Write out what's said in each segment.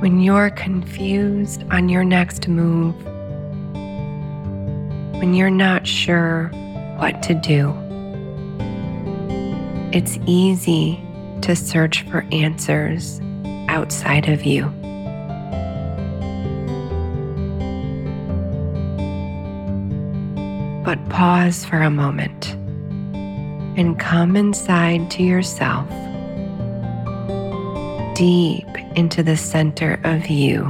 when you're confused on your next move, when you're not sure what to do. It's easy to search for answers outside of you. But pause for a moment and come inside to yourself deep into the center of you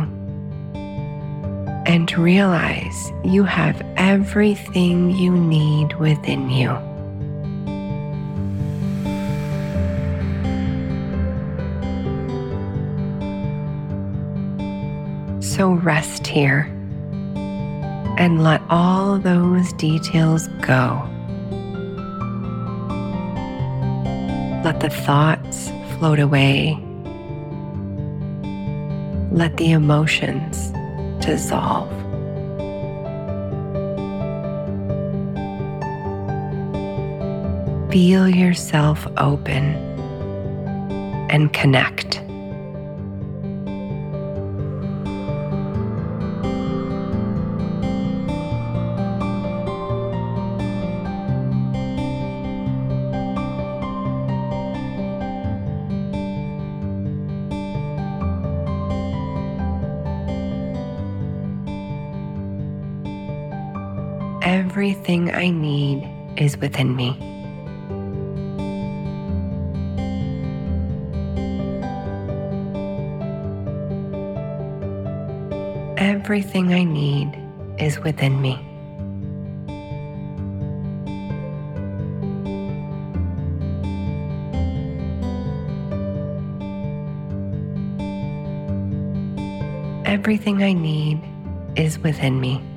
and realize you have everything you need within you. So rest here and let all those details go. Let the thoughts float away let the emotions dissolve. Feel yourself open and connect. Everything I need is within me. Everything I need is within me. Everything I need is within me.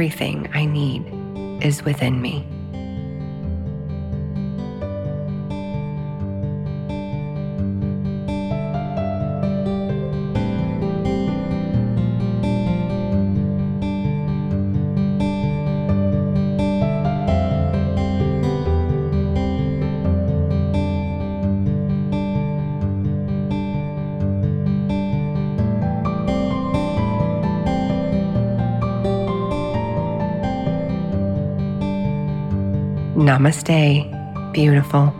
Everything I need is within me. Namaste, beautiful.